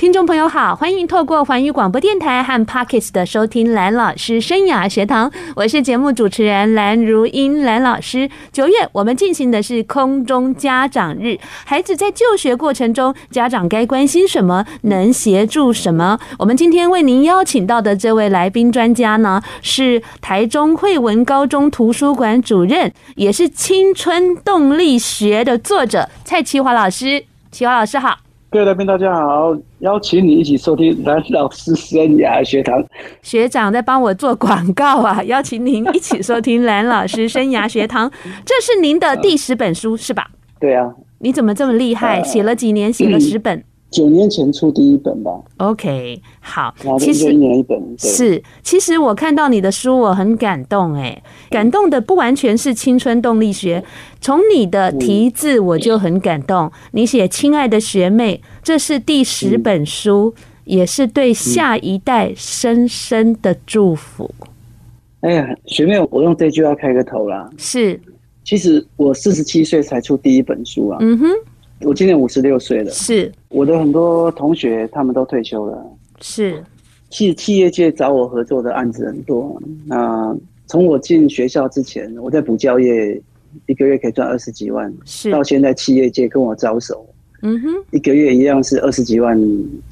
听众朋友好，欢迎透过环宇广播电台和 Podcast 的收听蓝老师生涯学堂，我是节目主持人蓝如英蓝老师。九月我们进行的是空中家长日，孩子在就学过程中，家长该关心什么，能协助什么？我们今天为您邀请到的这位来宾专家呢，是台中惠文高中图书馆主任，也是《青春动力学》的作者蔡淇华老师。淇华老师好。各位来宾，大家好！邀请你一起收听蓝老师生涯学堂。学长在帮我做广告啊！邀请您一起收听蓝老师生涯学堂，这是您的第十本书是吧？对啊。你怎么这么厉害？写了几年？写了十本。九年前出第一本吧。OK，好。其实一年一本。是，其实我看到你的书，我很感动哎。感动的不完全是青春动力学，从你的题字我就很感动。你写“亲爱的学妹”，这是第十本书，也是对下一代深深的祝福。哎呀，学妹，我用这句话开个头啦。是，其实我四十七岁才出第一本书啊。嗯哼。我今年五十六岁了，是。我的很多同学他们都退休了，是。企企业界找我合作的案子很多。那从我进学校之前，我在补教业一个月可以赚二十几万，是。到现在企业界跟我招手，嗯哼，一个月一样是二十几万，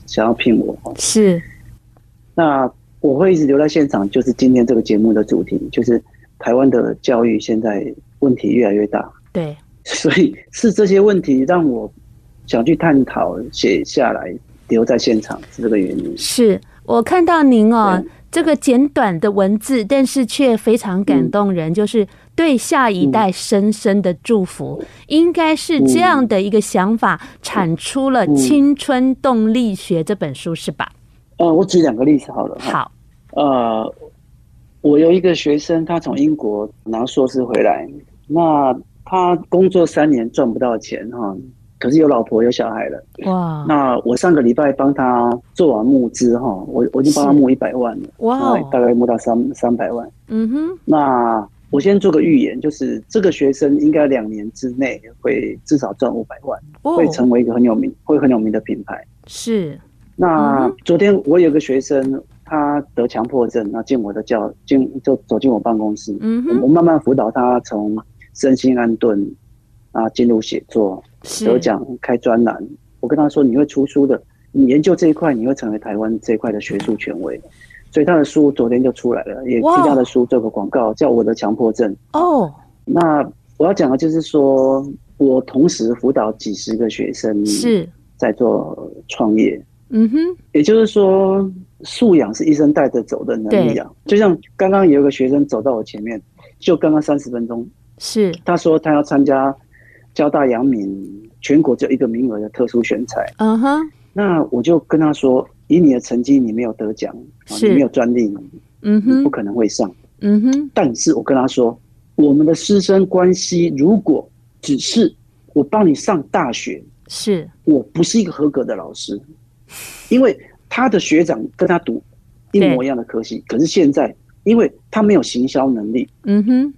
想要聘我，是。那我会一直留在现场，就是今天这个节目的主题，就是台湾的教育现在问题越来越大，对。所以是这些问题让我想去探讨、写下来、留在现场，是这个原因。是我看到您哦，这个简短的文字，但是却非常感动人，就是对下一代深深的祝福，应该是这样的一个想法，产出了《青春动力学》这本书，是吧？呃，我举两个例子好了。好，呃，我有一个学生，他从英国拿硕士回来，那。他工作三年赚不到钱哈，可是有老婆有小孩了哇。那我上个礼拜帮他做完募资哈，我我已经帮他募一百万了哇，大概募到三三百万。嗯哼。那我先做个预言，就是这个学生应该两年之内会至少赚五百万，会成为一个很有名、会很有名的品牌。是。那昨天我有个学生，他得强迫症，那进我的教进就走进我办公室，嗯哼，我慢慢辅导他从。身心安顿啊，进入写作，得奖，开专栏。我跟他说：“你会出书的，你研究这一块，你会成为台湾这一块的学术权威。”所以他的书昨天就出来了，也替他的书做个广告，叫《我的强迫症》。哦，那我要讲的就是说，我同时辅导几十个学生是在做创业。嗯哼，也就是说，素养是一生带着走的能力啊。就像刚刚有一个学生走到我前面，就刚刚三十分钟。是，他说他要参加交大阳明全国只有一个名额的特殊选才。嗯哼，那我就跟他说，以你的成绩，你没有得奖，你没有专利，嗯哼，你不可能会上。嗯哼，但是我跟他说，我们的师生关系如果只是我帮你上大学，是。我不是一个合格的老师，因为他的学长跟他读一模一样的科系，可是现在因为他没有行销能力，嗯哼。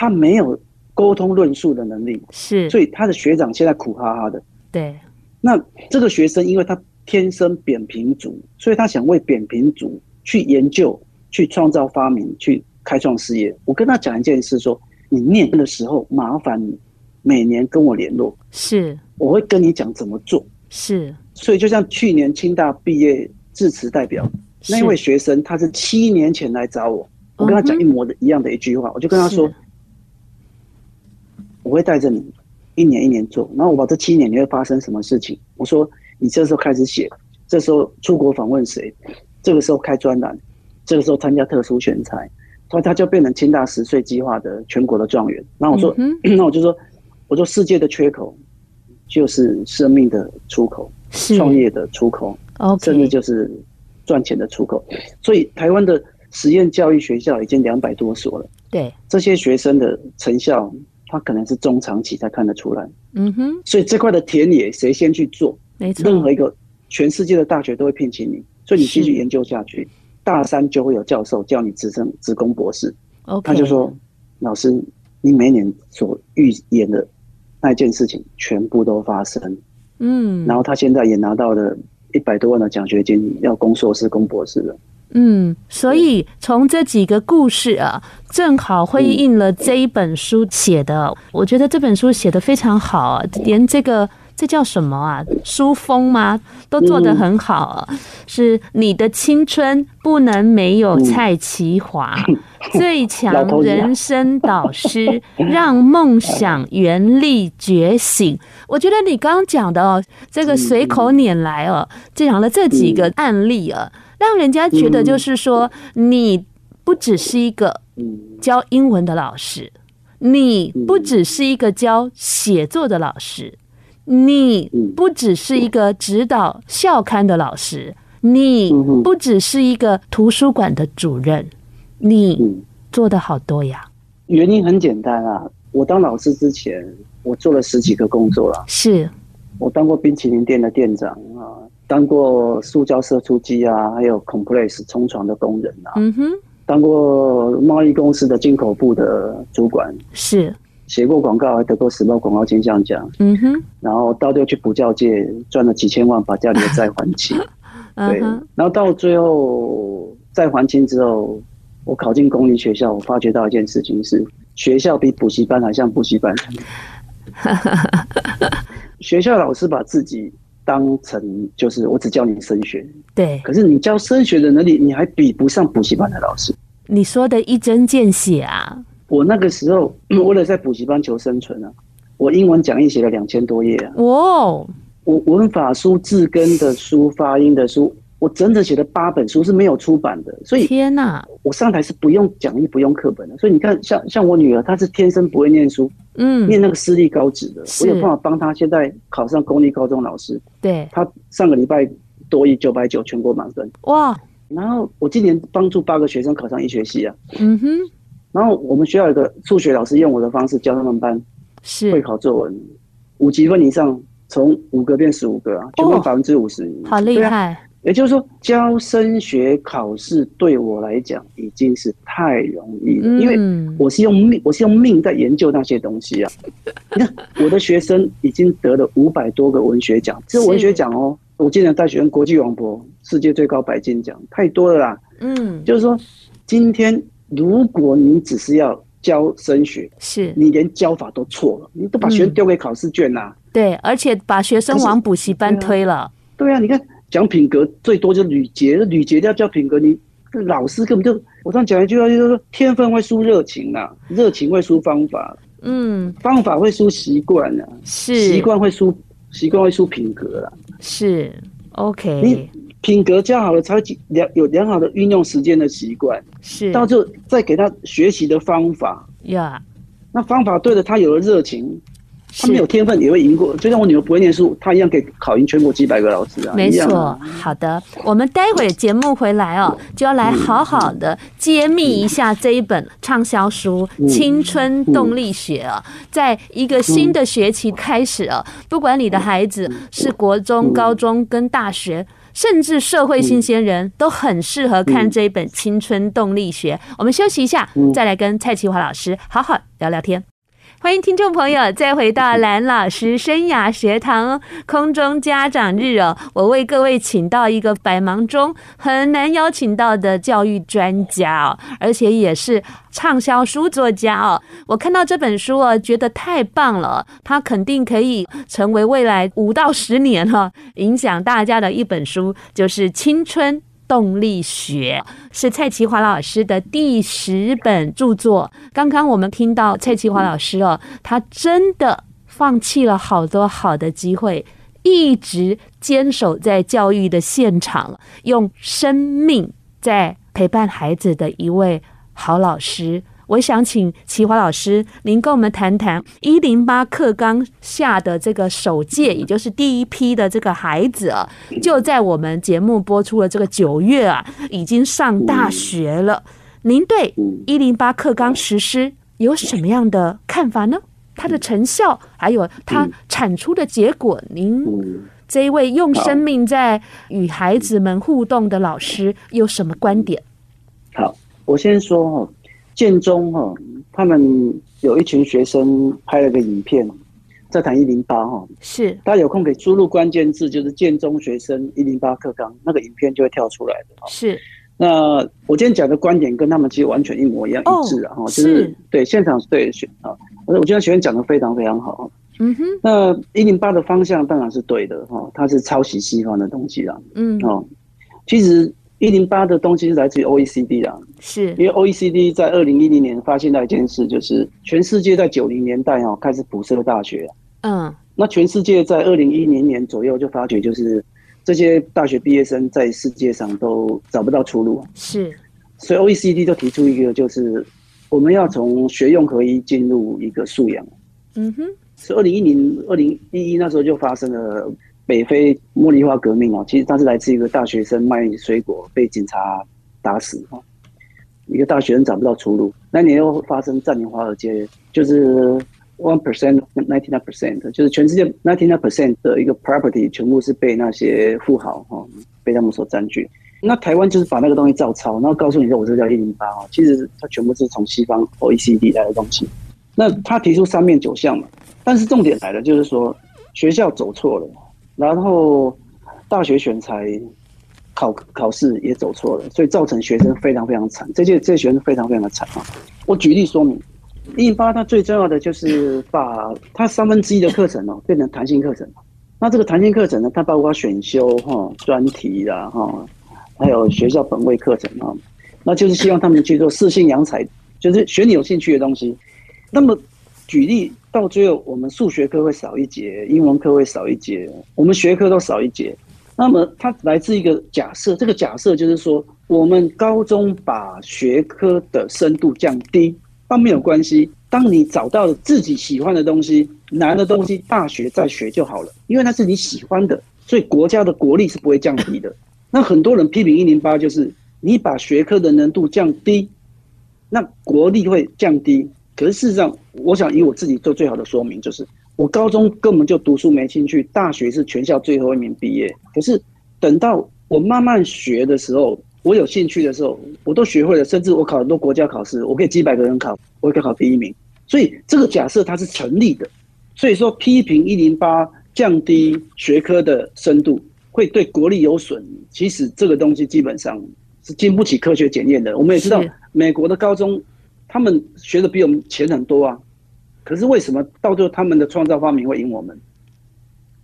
他没有沟通论述的能力，是，所以他的学长现在苦哈哈的。对，那这个学生因为他天生扁平足，所以他想为扁平足去研究、去创造发明、去开创事业。我跟他讲一件事，说你念的时候，麻烦你每年跟我联络，是，我会跟你讲怎么做。是，所以就像去年清大毕业致辞代表那位学生，他是七年前来找我，我跟他讲一模的一样的一句话，我就跟他说。我会带着你一年一年做，然后我把这七年你会发生什么事情？我说你这时候开始写，这时候出国访问谁？这个时候开专栏，这个时候参加特殊选才，所以他就变成清大十岁计划的全国的状元。然后我说，那我就说，我说世界的缺口就是生命的出口，创业的出口，甚至就是赚钱的出口。所以台湾的实验教育学校已经两百多所了。对，这些学生的成效。他可能是中长期才看得出来，嗯哼，所以这块的田野谁先去做？没错，任何一个全世界的大学都会聘请你，所以你继续研究下去，大三就会有教授叫你直升直攻博士。Okay. 他就说：“老师，你每年所预演的那件事情全部都发生。”嗯，然后他现在也拿到了一百多万的奖学金，要攻硕士、攻博士了。嗯，所以从这几个故事啊，正好辉映了这一本书写的。嗯、我觉得这本书写的非常好啊，连这个这叫什么啊？书封吗？都做得很好啊。嗯、是你的青春不能没有蔡奇华，嗯、最强人生导师，让梦想原力觉醒。我觉得你刚刚讲的哦，这个随口拈来哦，讲了这几个案例啊。让人家觉得就是说，你不只是一个教英文的老师，你不只是一个教写作的老师，你不只是一个指导校刊的老师，你不只是一个图书馆的主任，你做的好多呀。原因很简单啊，我当老师之前，我做了十几个工作了，是。我当过冰淇淋店的店长啊。当过塑胶射出机啊，还有 Complex 冲床的工人啊，嗯哼，当过贸易公司的进口部的主管，是。写过广告，还得过时报广告金像奖，嗯哼，然后到就去补教界赚了几千万，把家里的债还清，对，然后到最后债还清之后，我考进公立学校，我发觉到一件事情是，学校比补习班还像补习班，学校老师把自己。当成就是我只教你升学，对，可是你教升学的能力，你还比不上补习班的老师。你说的一针见血啊！我那个时候 为了在补习班求生存啊，我英文讲义写了两千多页啊。哦，我文法书、字根的书、发音的书。我整整写了八本书是没有出版的，所以天哪！我上台是不用讲义、不用课本的，所以你看，像像我女儿，她是天生不会念书，嗯，念那个私立高职的，我有办法帮她现在考上公立高中老师。对，她上个礼拜多一九百九，全国满分。哇！然后我今年帮助八个学生考上医学系啊。嗯哼。然后我们学校有个数学老师用我的方式教他们班，是会考作文，五级分以上，从五个变十五个啊，全部百分之五十。好厉害！也就是说，教升学考试对我来讲已经是太容易了，因为我是用命，我是用命在研究那些东西啊。你看，我的学生已经得了五百多个文学奖，这文学奖哦。我今年带学生国际网博世界最高白金奖，太多了啦。嗯，就是说，今天如果你只是要教升学，是你连教法都错了，你都把学生丢给考试卷呐。对，而且把学生往补习班推了。对啊，你看。讲品格最多就是吕捷，吕捷要叫品格，你老师根本就我这样讲一句话，就是说天分会输热情呐，热情会输方法，嗯，方法会输习惯呐，是。习惯会输习惯会输品格啦，是。OK，你品格教好了，才会良有良好的运用时间的习惯，是。到最后再给他学习的方法。呀，那方法对了，他有了热情。他没有天分也会赢过，就像我女儿不会念书，她一样可以考赢全国几百个老师啊。没错，好的，我们待会儿节目回来哦，就要来好好的揭秘一下这一本畅销书《青春动力学》啊。在一个新的学期开始啊，不管你的孩子是国中、高中跟大学，甚至社会新鲜人，都很适合看这一本《青春动力学》。我们休息一下，再来跟蔡其华老师好好聊聊天。欢迎听众朋友再回到蓝老师生涯学堂空中家长日哦，我为各位请到一个百忙中很难邀请到的教育专家哦，而且也是畅销书作家哦。我看到这本书哦，觉得太棒了，它肯定可以成为未来五到十年哈影响大家的一本书，就是青春。动力学是蔡奇华老师的第十本著作。刚刚我们听到蔡奇华老师哦，他真的放弃了好多好的机会，一直坚守在教育的现场，用生命在陪伴孩子的一位好老师。我想请齐华老师，您跟我们谈谈一零八课纲下的这个首届，也就是第一批的这个孩子啊，就在我们节目播出的这个九月啊，已经上大学了。您对一零八课纲实施有什么样的看法呢？它的成效，还有它产出的结果，您这一位用生命在与孩子们互动的老师有什么观点？好，我先说哈，建中哈，他们有一群学生拍了个影片，在谈一零八哈，是大家有空可以输入关键字，就是建中学生一零八课纲，那个影片就会跳出来的。是，那我今天讲的观点跟他们其实完全一模一样一致啊，哈，就是对现场对学啊，我我觉得学员讲的非常非常好。嗯哼，那一零八的方向当然是对的哈，它是抄袭西方的东西啦。嗯，哦，其实一零八的东西是来自于 OECD 啦，是因为 OECD 在二零一零年发现到一件事，就是全世界在九零年代哦开始普设大学。嗯，那全世界在二零一零年左右就发觉，就是这些大学毕业生在世界上都找不到出路。是，所以 OECD 就提出一个，就是我们要从学用合一进入一个素养。嗯哼。是二零一零、二零一一那时候就发生了北非茉莉花革命哦，其实它是来自一个大学生卖水果被警察打死哈，一个大学生找不到出路。那年又发生占领华尔街，就是 one percent、ninety nine percent，就是全世界 ninety nine percent 的一个 property 全部是被那些富豪哈被他们所占据。那台湾就是把那个东西照抄，然后告诉你说我这叫一零八哦，其实它全部是从西方 OECD 来的东西。那他提出三面九项嘛。但是重点来了，就是说学校走错了，然后大学选才考考试也走错了，所以造成学生非常非常惨。这些这些学生非常非常的惨啊！我举例说明，一零八它最重要的就是把它三分之一的课程哦变成弹性课程。那这个弹性课程呢，它包括选修哈、专题啦哈，还有学校本位课程啊，那就是希望他们去做四性扬才，就是学你有兴趣的东西。那么举例。到最后，我们数学课会少一节，英文课会少一节，我们学科都少一节。那么它来自一个假设，这个假设就是说，我们高中把学科的深度降低，但没有关系。当你找到了自己喜欢的东西，难的东西，大学再学就好了，因为那是你喜欢的，所以国家的国力是不会降低的。那很多人批评一零八，就是你把学科的难度降低，那国力会降低。可是事实上，我想以我自己做最好的说明，就是我高中根本就读书没兴趣，大学是全校最后一名毕业。可是等到我慢慢学的时候，我有兴趣的时候，我都学会了，甚至我考很多国家考试，我可以几百个人考，我可以考第一名。所以这个假设它是成立的。所以说批评一零八降低学科的深度会对国力有损，其实这个东西基本上是经不起科学检验的。我们也知道美国的高中。他们学的比我们浅很多啊，可是为什么到最后他们的创造发明会赢我们？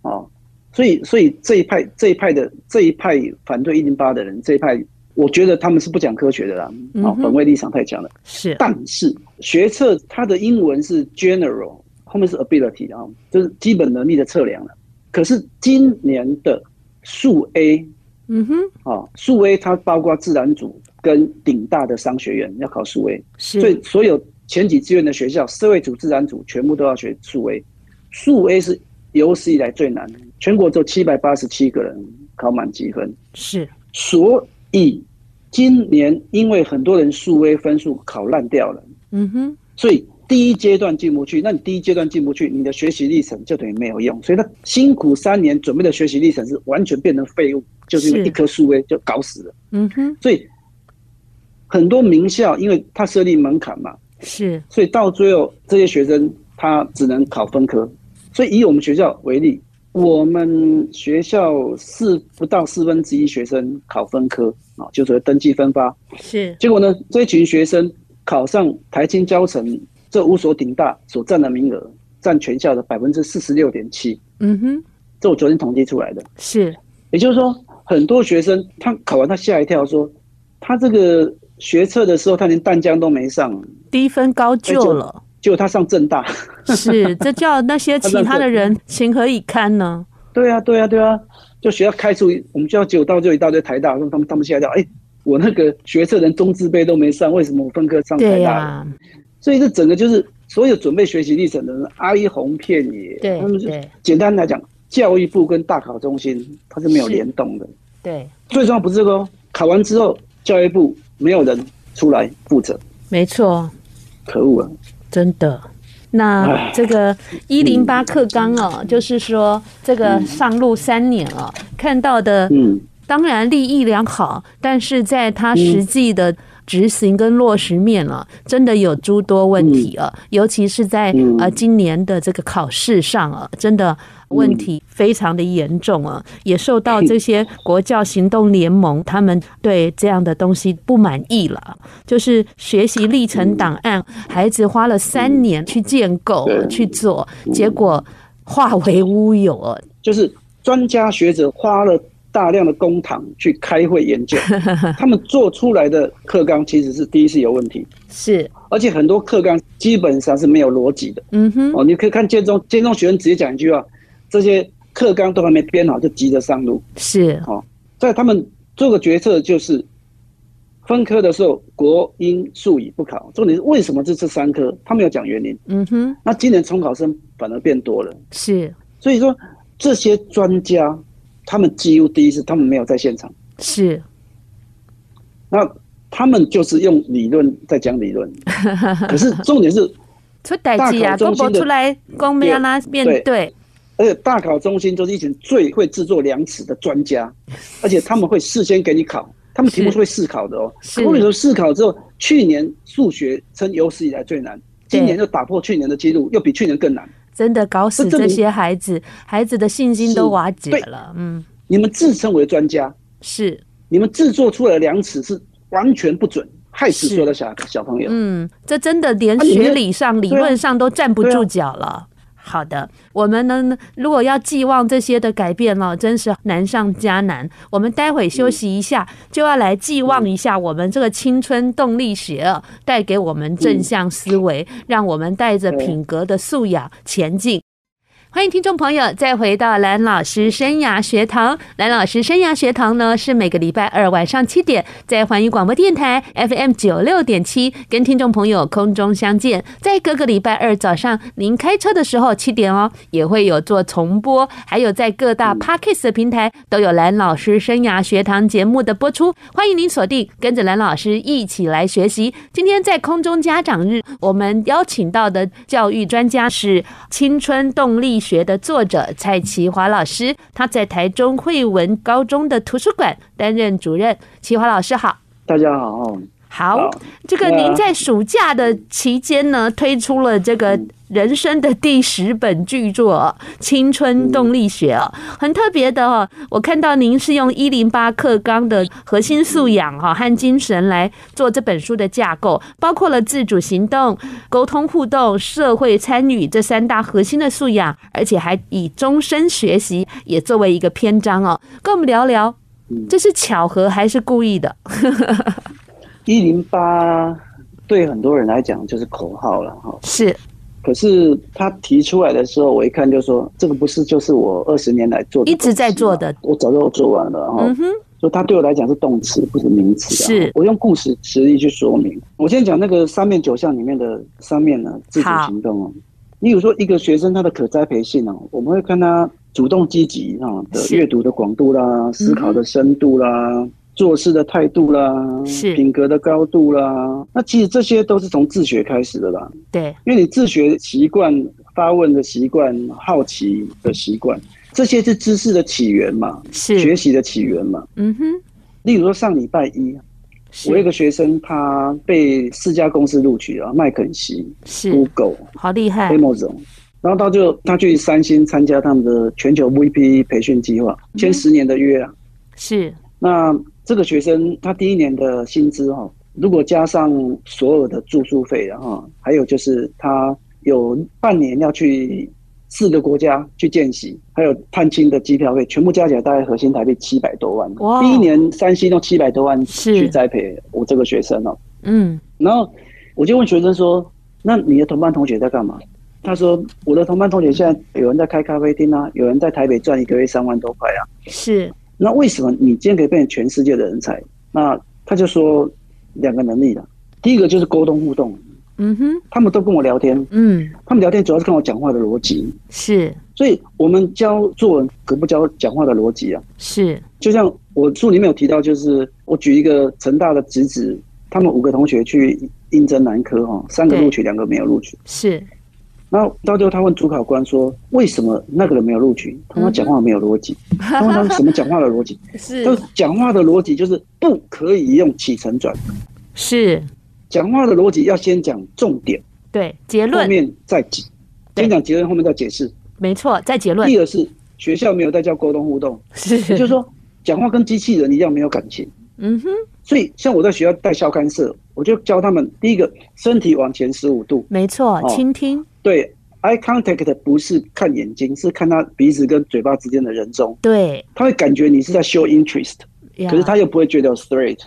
啊，所以所以这一派这一派的这一派反对一零八的人，这一派我觉得他们是不讲科学的啦，啊，本位立场太强了。是，但是学测它的英文是 general，后面是 ability 啊，就是基本能力的测量了。可是今年的数 A，嗯哼，啊，数 A 它包括自然组。跟顶大的商学院要考数 A，所以所有前几志愿的学校，社会组、自然组全部都要学数 A。数 A 是有史以来最难的，全国只有七百八十七个人考满级分。是，所以今年因为很多人数 A 分数考烂掉了，嗯哼，所以第一阶段进不去，那你第一阶段进不去，你的学习历程就等于没有用。所以他辛苦三年准备的学习历程是完全变成废物，就是因为一棵数 A 就搞死了。嗯哼，所以。很多名校，因为它设立门槛嘛，是，所以到最后这些学生他只能考分科。所以以我们学校为例，我们学校四不到四分之一学生考分科啊，就所谓登记分发。是，结果呢，这一群学生考上台清交成这五所顶大所占的名额，占全校的百分之四十六点七。嗯哼，这我昨天统计出来的。是，也就是说，很多学生他考完他吓一跳，说他这个。学测的时候，他连淡江都没上，低分高就了。结果他上正大，是这叫那些其他的人 情何以堪呢？对啊，对啊，对啊，就学校开除我们学校，结果到最后一大堆台大，他们他们吓一跳，哎，我那个学测连中字辈都没上，为什么我分科上台大所以这整个就是所有准备学习历程的人哀鸿遍野。对，他们就简单来讲，教育部跟大考中心它是没有联动的。对，最重要不是这个哦，考完之后教育部。没有人出来负责，没错，可恶啊！真的，那这个一零八课纲哦，就是说这个上路三年哦，看到的，当然利益良好，但是在他实际的。执行跟落实面了，真的有诸多问题啊，尤其是在呃今年的这个考试上啊，真的问题非常的严重啊，也受到这些国教行动联盟他们对这样的东西不满意了。就是学习历程档案，孩子花了三年去建构去做，结果化为乌有啊。就是专家学者花了。大量的公堂去开会研究，他们做出来的课纲其实是第一是有问题，是，而且很多课纲基本上是没有逻辑的。嗯哼，哦，你可以看建中，建中学生直接讲一句话：这些课纲都还没编好就急着上路。是，哦，在他们做个决策就是分科的时候，国英数语不考，重点是为什么这这三科？他没有讲原因。嗯哼，那今年重考生反而变多了。是，所以说这些专家。他们几乎第一次，他们没有在现场。是，那他们就是用理论在讲理论。可是重点是，出代志啊，都播出来，公没让他面对。而且大考中心就是一群最会制作量尺的专家，而且他们会事先给你考，他们题目是会试考的哦。如果你说试考之后，去年数学称有史以来最难，今年又打破去年的记录，又比去年更难。真的搞死这些孩子，孩子的信心都瓦解了。嗯，你们自称为专家，是你们制作出来的量尺是完全不准，害死所有的小小朋友。嗯，这真的连学理上、理论上都站不住脚了。好的，我们呢，如果要寄望这些的改变哦，真是难上加难。我们待会休息一下，就要来寄望一下我们这个青春动力学带给我们正向思维，让我们带着品格的素养前进。欢迎听众朋友再回到蓝老师生涯学堂。蓝老师生涯学堂呢，是每个礼拜二晚上七点在环宇广播电台 FM 九六点七跟听众朋友空中相见。在各个礼拜二早上您开车的时候七点哦，也会有做重播，还有在各大 Podcast 的平台都有蓝老师生涯学堂节目的播出。欢迎您锁定，跟着蓝老师一起来学习。今天在空中家长日，我们邀请到的教育专家是青春动力学的作者蔡奇华老师，他在台中惠文高中的图书馆担任主任。奇华老师好，大家好。好，这个您在暑假的期间呢，推出了这个人生的第十本巨作《青春动力学》哦，很特别的哦。我看到您是用一零八课纲的核心素养哈和精神来做这本书的架构，包括了自主行动、沟通互动、社会参与这三大核心的素养，而且还以终身学习也作为一个篇章哦。跟我们聊聊，这是巧合还是故意的？一零八对很多人来讲就是口号了哈，是。可是他提出来的时候，我一看就说，这个不是就是我二十年来做的，一直在做的，我早就做完了哈。嗯哼，所以他对我来讲是动词，不是名词。是，我用故事实例去说明。我先讲那个三面九项里面的三面呢，自主行动哦。你比如说一个学生他的可栽培性哦，我们会看他主动积极啊的阅读的广度啦，思考的深度啦。做事的态度啦，是品格的高度啦，那其实这些都是从自学开始的啦。对，因为你自学习惯、发问的习惯、好奇的习惯，这些是知识的起源嘛，是学习的起源嘛。嗯哼。例如说上礼拜一，我有一个学生他被四家公司录取了，麦肯锡、是 Google，好厉害，Amazon，然后他就他去三星参加他们的全球 VP 培训计划，签十年的约啊。是。那这个学生他第一年的薪资哈，如果加上所有的住宿费，然后还有就是他有半年要去四个国家去见习，还有探亲的机票费，全部加起来大概核心台币七百多万。哇！第一年三星都七百多万去栽培我这个学生哦。嗯。然后我就问学生说：“那你的同班同学在干嘛？”他说：“我的同班同学现在有人在开咖啡厅啊，有人在台北赚一个月三万多块啊。”是。那为什么你今天可以变成全世界的人才？那他就说两个能力了。第一个就是沟通互动，嗯哼，他们都跟我聊天，嗯，他们聊天主要是跟我讲话的逻辑，是。所以我们教作文可不教讲话的逻辑啊，是。就像我书里面有提到，就是我举一个成大的侄子，他们五个同学去应征南科哈，三个录取，两个没有录取，是。然后到最后他问主考官说：“为什么那个人没有录取？”他说：“讲话没有逻辑。”他问他什么讲话的逻辑？是，他说讲话的逻辑就是不可以用起承转。是，讲话的逻辑要先讲重点，对，结论，后面再解，先讲结论，后面再解释。没错，再结论。第二是学校没有在教沟通互动，是，也就是说讲话跟机器人一样没有感情。嗯哼。所以，像我在学校带校刊社，我就教他们第一个，身体往前十五度，没错，倾听。对，eye contact 不是看眼睛，是看他鼻子跟嘴巴之间的人中。对，他会感觉你是在 show interest，可是他又不会觉得 straight。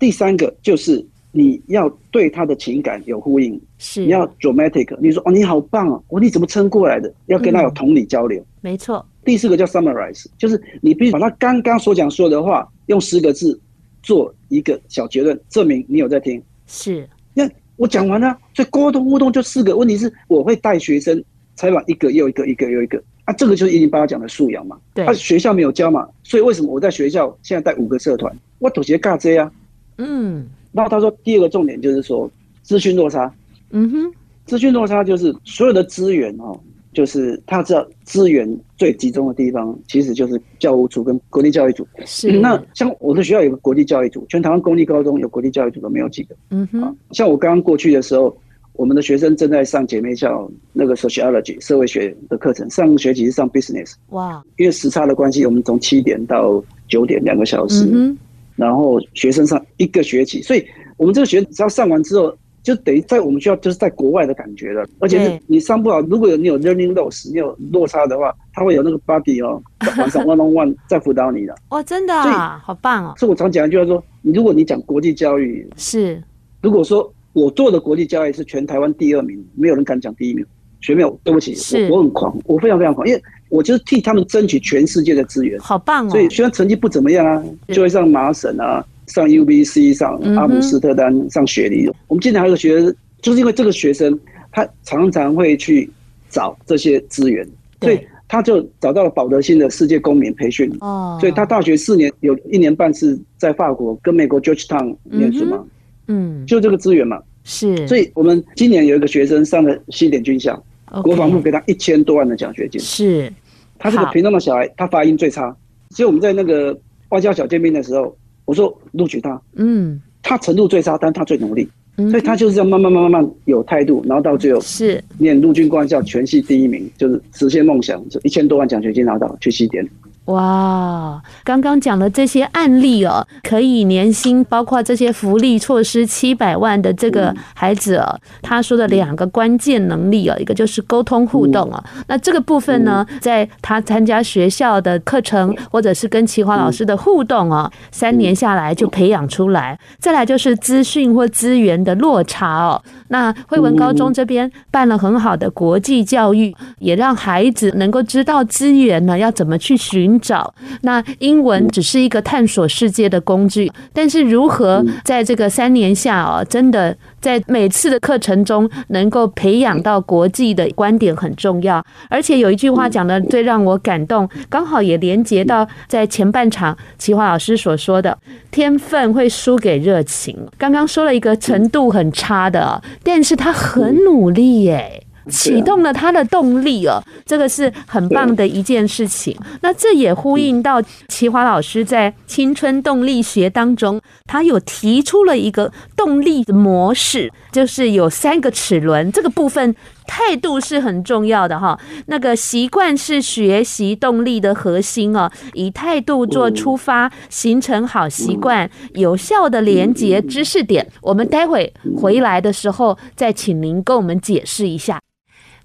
第三个就是你要对他的情感有呼应，是你要 dramatic。你说哦，你好棒哦，哦，你怎么撑过来的？要跟他有同理交流。没错。第四个叫 summarize，就是你必须把他刚刚所讲说的话用十个字。做一个小结论，证明你有在听。是，那我讲完了，所以沟通互动就四个。问题是，我会带学生采访一个又一个，一个又一个。啊，这个就是一零八讲的素养嘛。对。他学校没有教嘛，所以为什么我在学校现在带五个社团？我妥协尬这啊。嗯。然后他说，第二个重点就是说资讯落差。嗯哼。资讯落差就是所有的资源哦。就是他知道资源最集中的地方，其实就是教务处跟国立教育组。是、嗯。那像我的学校有个国立教育组，全台湾公立高中有国立教育组都没有几个。嗯哼。像我刚刚过去的时候，我们的学生正在上姐妹校那个 sociology 社会学的课程，上个学期是上 business。哇。因为时差的关系，我们从七点到九点两个小时。嗯。然后学生上一个学期，所以我们这个学只要上完之后。就等于在我们学校就是在国外的感觉了，而且是你上不好，如果有你有 learning loss，你有落差的话，他会有那个 buddy 哦，晚上 one on one 在辅导你的。哇，真的啊，好棒哦！所以我常讲一句话说，你如果你讲国际教育是，如果说我做的国际教育是全台湾第二名，没有人敢讲第一名，学妹，对不起，我我很狂，我非常非常狂，因为我就是替他们争取全世界的资源，好棒哦！所以虽然成绩不怎么样啊，就会上麻省啊。上 UBC 上阿姆斯特丹上雪梨，嗯，我们今年还有个学生，就是因为这个学生他常常会去找这些资源，所以他就找到了保德新的世界公民培训。哦，所以他大学四年有一年半是在法国跟美国 Georgetown 念书嘛，嗯，就这个资源嘛，是。所以我们今年有一个学生上了西点军校，国防部给他一千多万的奖学金。是，他是个屏东的小孩，他发音最差，所以我们在那个外交小见面的时候。我说录取他，嗯，他程度最差，但他最努力，嗯，所以他就是这样慢慢慢慢慢有态度，然后到最后是。念陆军官校全系第一名，就是实现梦想，就一千多万奖学金拿到去西点。哇，刚刚讲的这些案例哦，可以年薪包括这些福利措施七百万的这个孩子哦，他说的两个关键能力哦，一个就是沟通互动哦。那这个部分呢，在他参加学校的课程或者是跟齐华老师的互动哦，三年下来就培养出来。再来就是资讯或资源的落差哦。那惠文高中这边办了很好的国际教育，也让孩子能够知道资源呢要怎么去寻。寻找那英文只是一个探索世界的工具，但是如何在这个三年下哦，真的在每次的课程中能够培养到国际的观点很重要。而且有一句话讲的最让我感动，刚好也连接到在前半场齐华老师所说的天分会输给热情。刚刚说了一个程度很差的，但是他很努力耶。启动了他的动力哦，这个是很棒的一件事情。那这也呼应到齐华老师在青春动力学当中，他有提出了一个动力的模式，就是有三个齿轮。这个部分态度是很重要的哈。那个习惯是学习动力的核心哦，以态度做出发，形成好习惯，有效的连接知识点。我们待会回来的时候，再请您跟我们解释一下。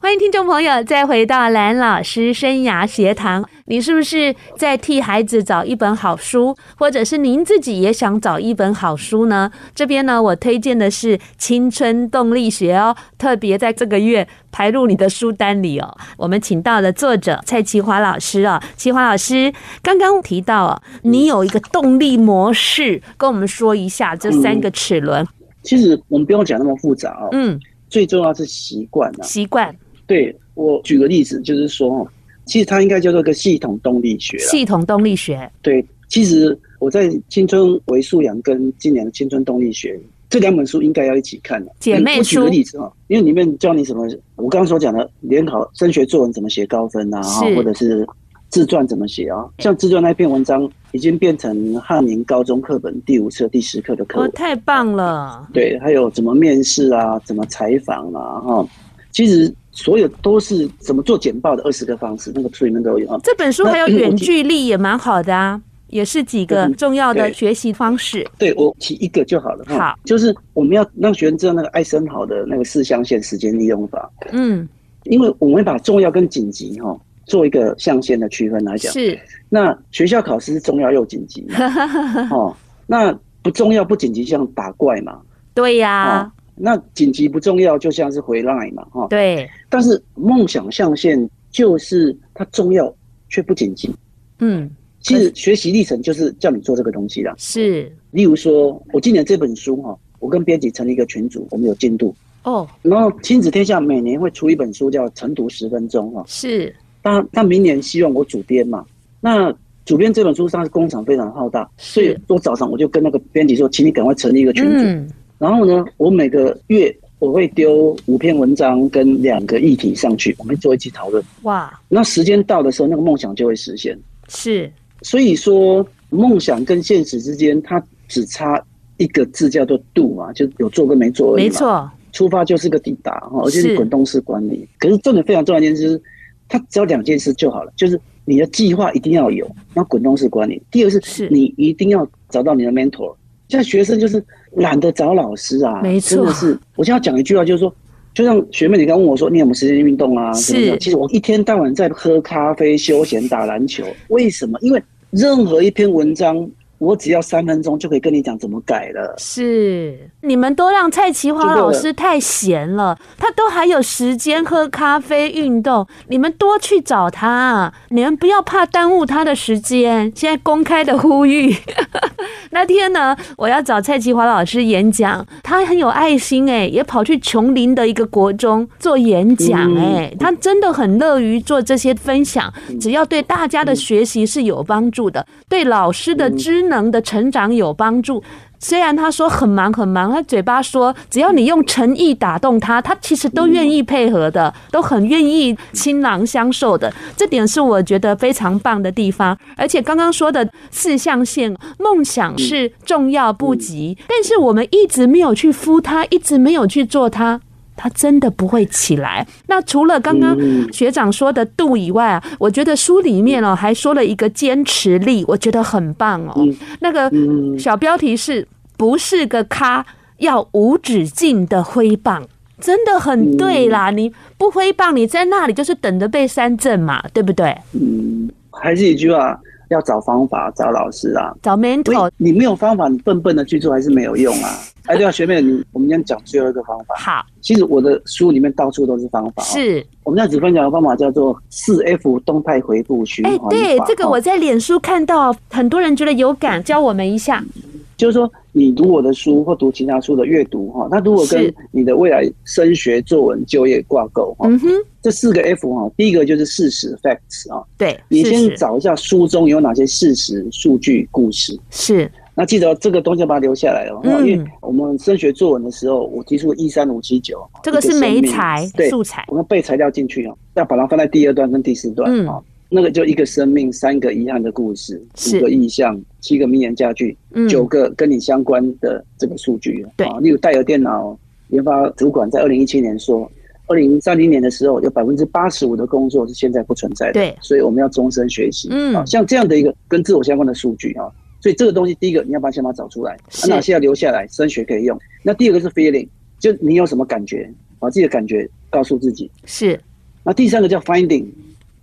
欢迎听众朋友再回到蓝老师生涯学堂。你是不是在替孩子找一本好书，或者是您自己也想找一本好书呢？这边呢，我推荐的是《青春动力学》哦，特别在这个月排入你的书单里哦。我们请到了作者蔡奇华老师哦，奇华老师刚刚提到啊，你有一个动力模式，跟我们说一下这三个齿轮。其实我们不用讲那么复杂哦，嗯，最重要是习惯啊，习惯。对，我举个例子，就是说，其实它应该叫做一个系统动力学。系统动力学。对，其实我在青春为素养跟今年的青春动力学这两本书应该要一起看的。姐妹书。我举个例子哈，因为里面教你什么，我刚刚所讲的联考升学作文怎么写高分啊，或者是自传怎么写啊，像自传那篇文章已经变成汉明高中课本第五册第十课的课文。哦，太棒了。对，还有怎么面试啊，怎么采访啊，哈，其实。所有都是怎么做简报的二十个方式，那个书里面都有啊。这本书还有远距离也蛮好的啊，也是几个重要的学习方式。对，我提一个就好了。好，就是我们要让学生知道那个艾森豪的那个四象限时间利用法。嗯，因为我们会把重要跟紧急哈做一个象限的区分来讲。是。那学校考试是重要又紧急。哦，那不重要不紧急像打怪嘛？对呀、啊。那紧急不重要，就像是回来嘛，哈。对。但是梦想象限就是它重要却不紧急。嗯。其实学习历程就是叫你做这个东西啦。是。例如说，我今年这本书哈，我跟编辑成立一个群组，我们有进度。哦。然后亲子天下每年会出一本书，叫晨读十分钟哈。是。那那明年希望我主编嘛？那主编这本书上是工厂非常浩大，所以我早上我就跟那个编辑说，请你赶快成立一个群组。嗯然后呢，我每个月我会丢五篇文章跟两个议题上去，我们做一起讨论。哇！那时间到的时候，那个梦想就会实现。是，所以说梦想跟现实之间，它只差一个字，叫做 “do” 嘛，就有做跟没做而已。没错，出发就是个抵达哈，而且是滚动式管理。是，可是重点非常重要一件事就是，它只要两件事就好了，就是你的计划一定要有，然后滚动式管理。第二个是，你一定要找到你的 mentor。现在学生就是懒得找老师啊，没错，真的是。我现在讲一句话，就是说，就像学妹你刚问我说，你有没有时间运动啊？是。其实我一天到晚在喝咖啡、休闲、打篮球。为什么？因为任何一篇文章。我只要三分钟就可以跟你讲怎么改了。是，你们都让蔡奇华老师太闲了，他都还有时间喝咖啡、运动。你们多去找他，你们不要怕耽误他的时间。现在公开的呼吁，那天呢，我要找蔡奇华老师演讲，他很有爱心哎，也跑去琼林的一个国中做演讲哎，他真的很乐于做这些分享，只要对大家的学习是有帮助的，对老师的知。能的成长有帮助。虽然他说很忙很忙，他嘴巴说只要你用诚意打动他，他其实都愿意配合的，都很愿意倾囊相授的。这点是我觉得非常棒的地方。而且刚刚说的四象限，梦想是重要不急，但是我们一直没有去敷他，一直没有去做它。他真的不会起来。那除了刚刚学长说的度以外啊，我觉得书里面哦还说了一个坚持力，我觉得很棒哦。那个小标题是不是个咖，要无止境的挥棒，真的很对啦。你不挥棒，你在那里就是等着被三振嘛，对不对？嗯，还是一句话。要找方法，找老师啊，找 mentor。你没有方法，你笨笨的去做还是没有用啊。哎，对啊，学妹，你我们先讲最后一个方法。好，其实我的书里面到处都是方法。是，我们现在只分享的方法叫做四 F 动态回复循环法。哎，对，这个我在脸书看到，很多人觉得有感，教我们一下。就是说，你读我的书或读其他书的阅读哈，它如果跟你的未来升学、作文、就业挂钩哈，这四个 F 哈，第一个就是事实 （facts） 啊，对，你先找一下书中有哪些事实、数据、故事。是，那记得这个东西要把它留下来哦，因为我们升学作文的时候，我提出一三五七九，这个是媒材素材，我们背材料进去哦，要把它放在第二段跟第四段啊。那个就一个生命，三个遗憾的故事，五个意象，七个名言佳句，九个跟你相关的这个数据。对，例如戴尔电脑研发主管在二零一七年说，二零三零年的时候有百分之八十五的工作是现在不存在的。对，所以我们要终身学习。嗯，像这样的一个跟自我相关的数据啊，所以这个东西第一个你要把先把它找出来，哪些要留下来，升学可以用。那第二个是 feeling，就你有什么感觉，把自己的感觉告诉自己。是，那第三个叫 finding。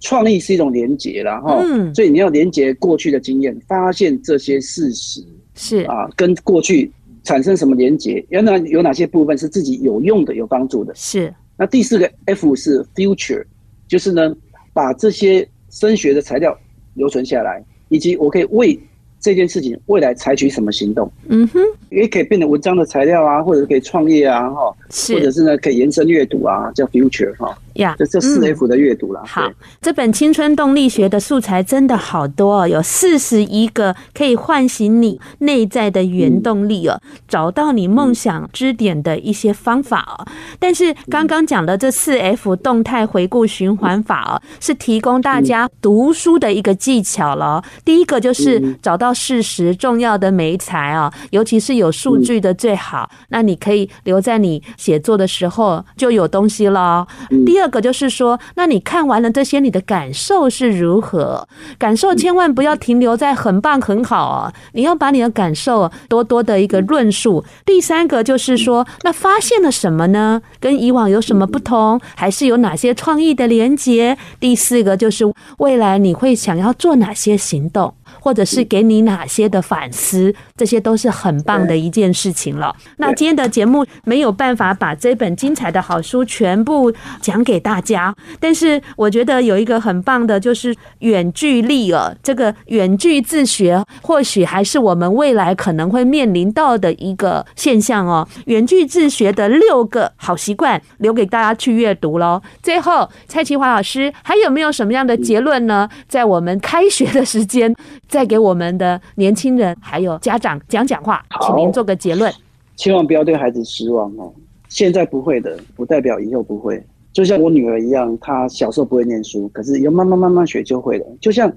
创意是一种连结啦，哈、嗯，所以你要连接过去的经验，发现这些事实是啊，跟过去产生什么连结？原来有哪些部分是自己有用的、有帮助的？是。那第四个 F 是 Future，就是呢，把这些升学的材料留存下来，以及我可以为这件事情未来采取什么行动？嗯哼，也可以变成文章的材料啊，或者可以创业啊，哈，或者是呢可以延伸阅读啊，叫 Future 哈。呀，这这四 F 的阅读了。好，这本青春动力学的素材真的好多哦，有四十一个可以唤醒你内在的原动力哦，找到你梦想支点的一些方法哦。但是刚刚讲的这四 F 动态回顾循环法哦，是提供大家读书的一个技巧了。第一个就是找到事实重要的媒材哦，尤其是有数据的最好。那你可以留在你写作的时候就有东西了。第二二个就是说，那你看完了这些，你的感受是如何？感受千万不要停留在很棒很好啊，你要把你的感受多多的一个论述。第三个就是说，那发现了什么呢？跟以往有什么不同？还是有哪些创意的连结？第四个就是未来你会想要做哪些行动？或者是给你哪些的反思，这些都是很棒的一件事情了。那今天的节目没有办法把这本精彩的好书全部讲给大家，但是我觉得有一个很棒的，就是远距离了。这个远距自学，或许还是我们未来可能会面临到的一个现象哦。远距自学的六个好习惯，留给大家去阅读喽。最后，蔡淇华老师还有没有什么样的结论呢？在我们开学的时间。再给我们的年轻人还有家长讲讲话，请您做个结论。千万不要对孩子失望哦！现在不会的，不代表以后不会。就像我女儿一样，她小时候不会念书，可是要慢慢慢慢学就会了。就像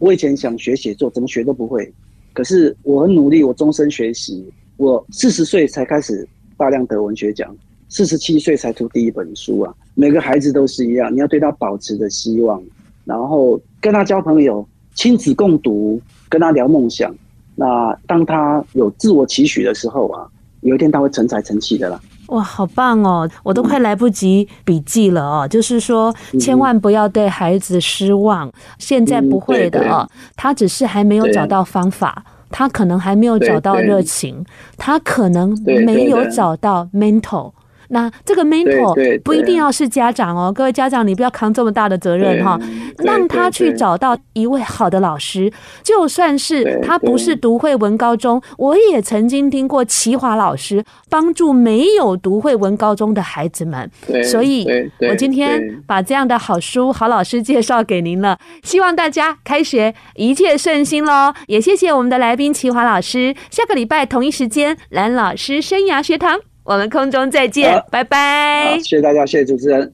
我以前想学写作，怎么学都不会，可是我很努力，我终身学习。我四十岁才开始大量得文学奖，四十七岁才出第一本书啊！每个孩子都是一样，你要对他保持着希望，然后跟他交朋友。亲子共读，跟他聊梦想。那当他有自我期许的时候啊，有一天他会成才成器的啦。哇，好棒哦！我都快来不及笔记了哦。就是说，千万不要对孩子失望。现在不会的哦，他只是还没有找到方法，他可能还没有找到热情，他可能没有找到 mentor。那这个 mentor 不一定要是家长哦，各位家长，你不要扛这么大的责任哈，让他去找到一位好的老师，就算是他不是读会文高中，我也曾经听过齐华老师帮助没有读会文高中的孩子们，所以我今天把这样的好书、好老师介绍给您了，希望大家开学一切顺心喽，也谢谢我们的来宾齐华老师，下个礼拜同一时间蓝老师生涯学堂。我们空中再见，拜拜。谢谢大家，谢谢主持人。